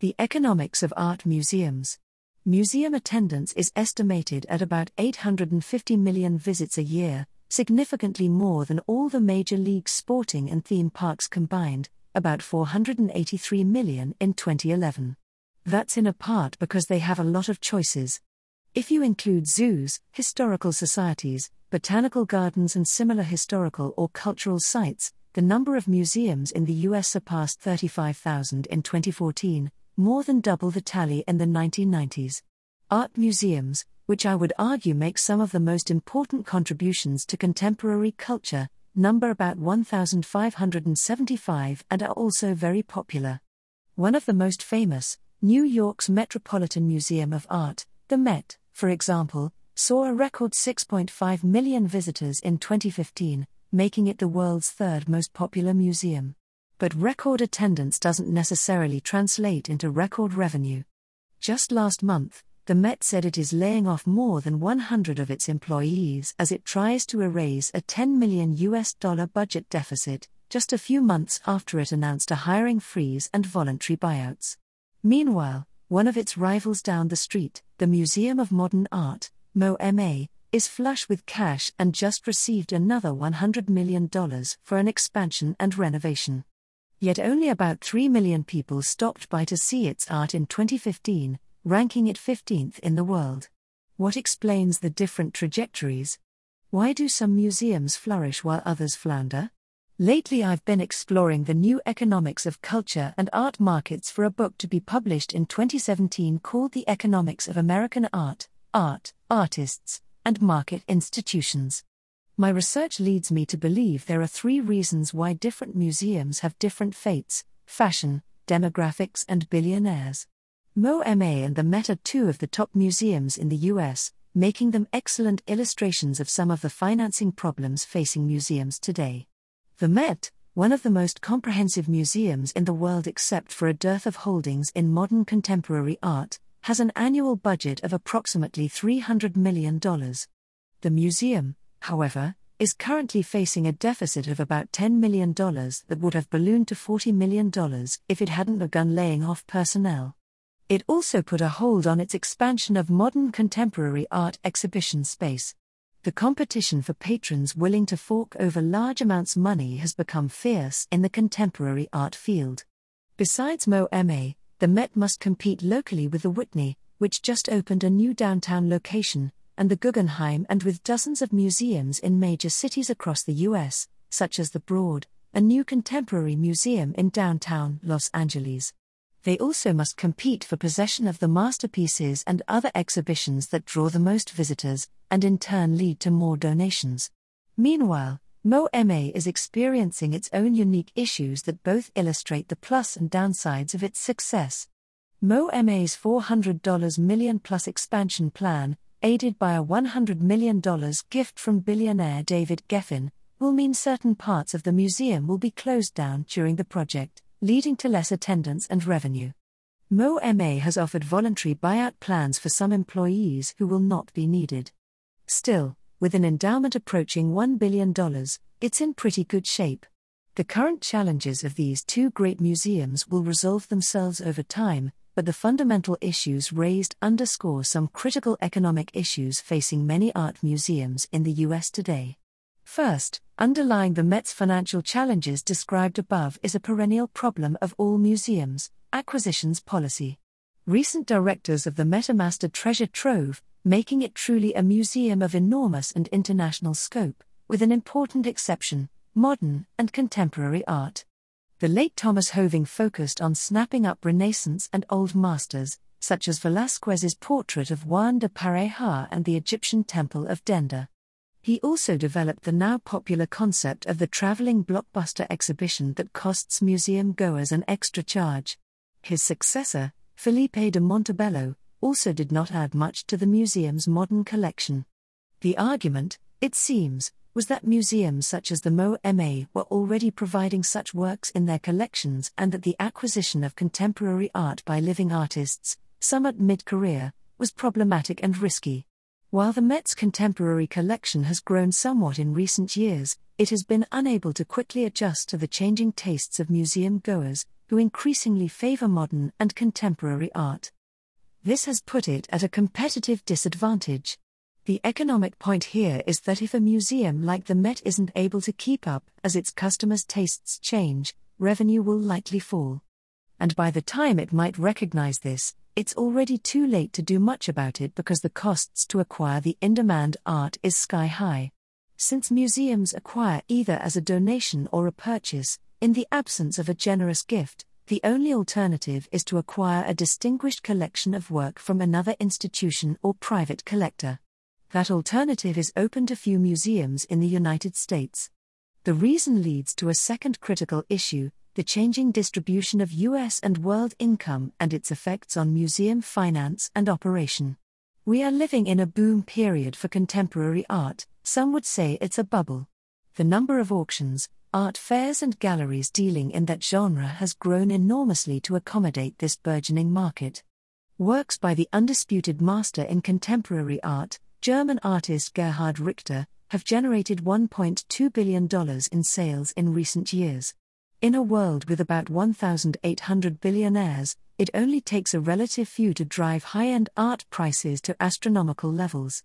The economics of art museums. Museum attendance is estimated at about 850 million visits a year, significantly more than all the major league sporting and theme parks combined, about 483 million in 2011. That's in a part because they have a lot of choices. If you include zoos, historical societies, botanical gardens, and similar historical or cultural sites, the number of museums in the US surpassed 35,000 in 2014, more than double the tally in the 1990s. Art museums, which I would argue make some of the most important contributions to contemporary culture, number about 1,575 and are also very popular. One of the most famous, New York's Metropolitan Museum of Art, the Met, for example, saw a record 6.5 million visitors in 2015, making it the world's third most popular museum. But record attendance doesn't necessarily translate into record revenue. Just last month, the Met said it is laying off more than 100 of its employees as it tries to erase a 10 million US dollar budget deficit, just a few months after it announced a hiring freeze and voluntary buyouts. Meanwhile, one of its rivals down the street, the Museum of Modern Art, MoMA, is flush with cash and just received another $100 million for an expansion and renovation. Yet only about 3 million people stopped by to see its art in 2015, ranking it 15th in the world. What explains the different trajectories? Why do some museums flourish while others flounder? Lately, I've been exploring the new economics of culture and art markets for a book to be published in 2017 called The Economics of American Art, Art, Artists, and Market Institutions. My research leads me to believe there are three reasons why different museums have different fates fashion, demographics, and billionaires. MoMA and the Met are two of the top museums in the US, making them excellent illustrations of some of the financing problems facing museums today. The Met, one of the most comprehensive museums in the world except for a dearth of holdings in modern contemporary art, has an annual budget of approximately $300 million. The museum, however, is currently facing a deficit of about $10 million that would have ballooned to $40 million if it hadn't begun laying off personnel. It also put a hold on its expansion of modern contemporary art exhibition space. The competition for patrons willing to fork over large amounts money has become fierce in the contemporary art field. Besides MoMA, the Met must compete locally with the Whitney, which just opened a new downtown location, and the Guggenheim and with dozens of museums in major cities across the US, such as the Broad, a new contemporary museum in downtown Los Angeles. They also must compete for possession of the masterpieces and other exhibitions that draw the most visitors, and in turn lead to more donations. Meanwhile, MoMA is experiencing its own unique issues that both illustrate the plus and downsides of its success. MoMA's $400 million plus expansion plan aided by a $100 million gift from billionaire David Geffen, will mean certain parts of the museum will be closed down during the project, leading to less attendance and revenue. MoMA has offered voluntary buyout plans for some employees who will not be needed. Still, with an endowment approaching $1 billion, it's in pretty good shape. The current challenges of these two great museums will resolve themselves over time, but the fundamental issues raised underscore some critical economic issues facing many art museums in the US today. First, underlying the Met's financial challenges described above is a perennial problem of all museums acquisitions policy. Recent directors of the Met amassed a treasure trove, making it truly a museum of enormous and international scope, with an important exception modern and contemporary art. The late Thomas Hoving focused on snapping up Renaissance and Old Masters, such as Velázquez's portrait of Juan de Pareja and the Egyptian Temple of Dendur. He also developed the now popular concept of the traveling blockbuster exhibition that costs museum goers an extra charge. His successor, Philippe de Montebello, also did not add much to the museum's modern collection. The argument, it seems, was that museums such as the MoMA were already providing such works in their collections and that the acquisition of contemporary art by living artists, some at mid career, was problematic and risky. While the Met's contemporary collection has grown somewhat in recent years, it has been unable to quickly adjust to the changing tastes of museum goers, who increasingly favor modern and contemporary art. This has put it at a competitive disadvantage. The economic point here is that if a museum like the Met isn't able to keep up as its customers' tastes change, revenue will likely fall. And by the time it might recognize this, it's already too late to do much about it because the costs to acquire the in demand art is sky high. Since museums acquire either as a donation or a purchase, in the absence of a generous gift, the only alternative is to acquire a distinguished collection of work from another institution or private collector. That alternative is open to few museums in the United States. The reason leads to a second critical issue the changing distribution of US and world income and its effects on museum finance and operation. We are living in a boom period for contemporary art, some would say it's a bubble. The number of auctions, art fairs, and galleries dealing in that genre has grown enormously to accommodate this burgeoning market. Works by the undisputed master in contemporary art, German artist Gerhard Richter, have generated $1.2 billion in sales in recent years. In a world with about 1,800 billionaires, it only takes a relative few to drive high end art prices to astronomical levels.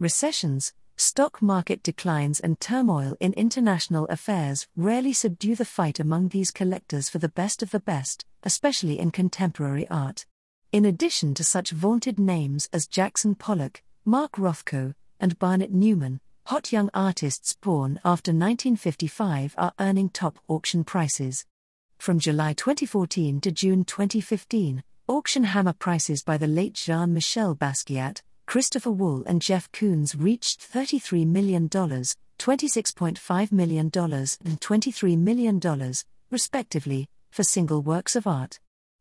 Recessions, stock market declines, and turmoil in international affairs rarely subdue the fight among these collectors for the best of the best, especially in contemporary art. In addition to such vaunted names as Jackson Pollock, Mark Rothko, and Barnett Newman, hot young artists born after 1955 are earning top auction prices. From July 2014 to June 2015, auction hammer prices by the late Jean Michel Basquiat, Christopher Wool, and Jeff Koons reached $33 million, $26.5 million, and $23 million, respectively, for single works of art.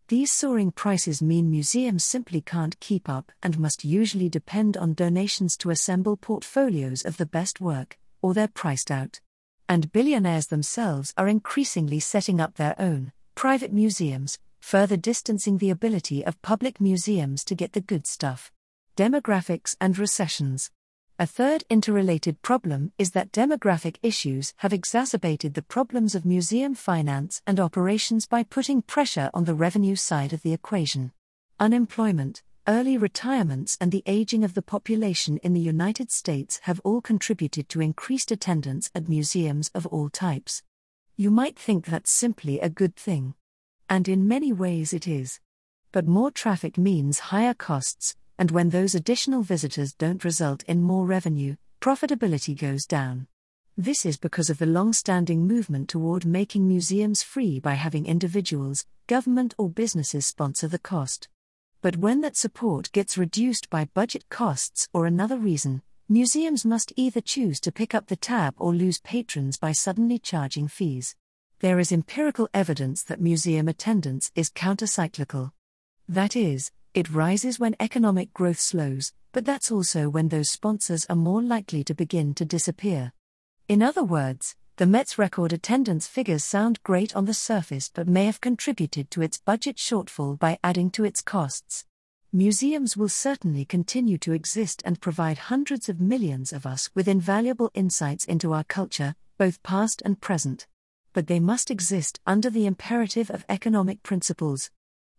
These soaring prices mean museums simply can't keep up and must usually depend on donations to assemble portfolios of the best work, or they're priced out. And billionaires themselves are increasingly setting up their own private museums, further distancing the ability of public museums to get the good stuff. Demographics and recessions. A third interrelated problem is that demographic issues have exacerbated the problems of museum finance and operations by putting pressure on the revenue side of the equation. Unemployment, early retirements, and the aging of the population in the United States have all contributed to increased attendance at museums of all types. You might think that's simply a good thing. And in many ways it is. But more traffic means higher costs, and when those additional visitors don't result in more revenue, profitability goes down. This is because of the long standing movement toward making museums free by having individuals, government, or businesses sponsor the cost. But when that support gets reduced by budget costs or another reason, museums must either choose to pick up the tab or lose patrons by suddenly charging fees. There is empirical evidence that museum attendance is countercyclical. That is, it rises when economic growth slows, but that's also when those sponsors are more likely to begin to disappear. In other words, the Met's record attendance figures sound great on the surface but may have contributed to its budget shortfall by adding to its costs. Museums will certainly continue to exist and provide hundreds of millions of us with invaluable insights into our culture, both past and present. But they must exist under the imperative of economic principles.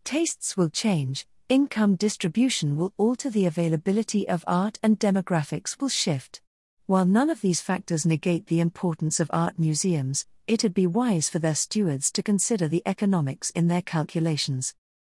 Tastes will change, income distribution will alter the availability of art and demographics will shift. While none of these factors negate the importance of art museums, it'd be wise for their stewards to consider the economics in their calculations.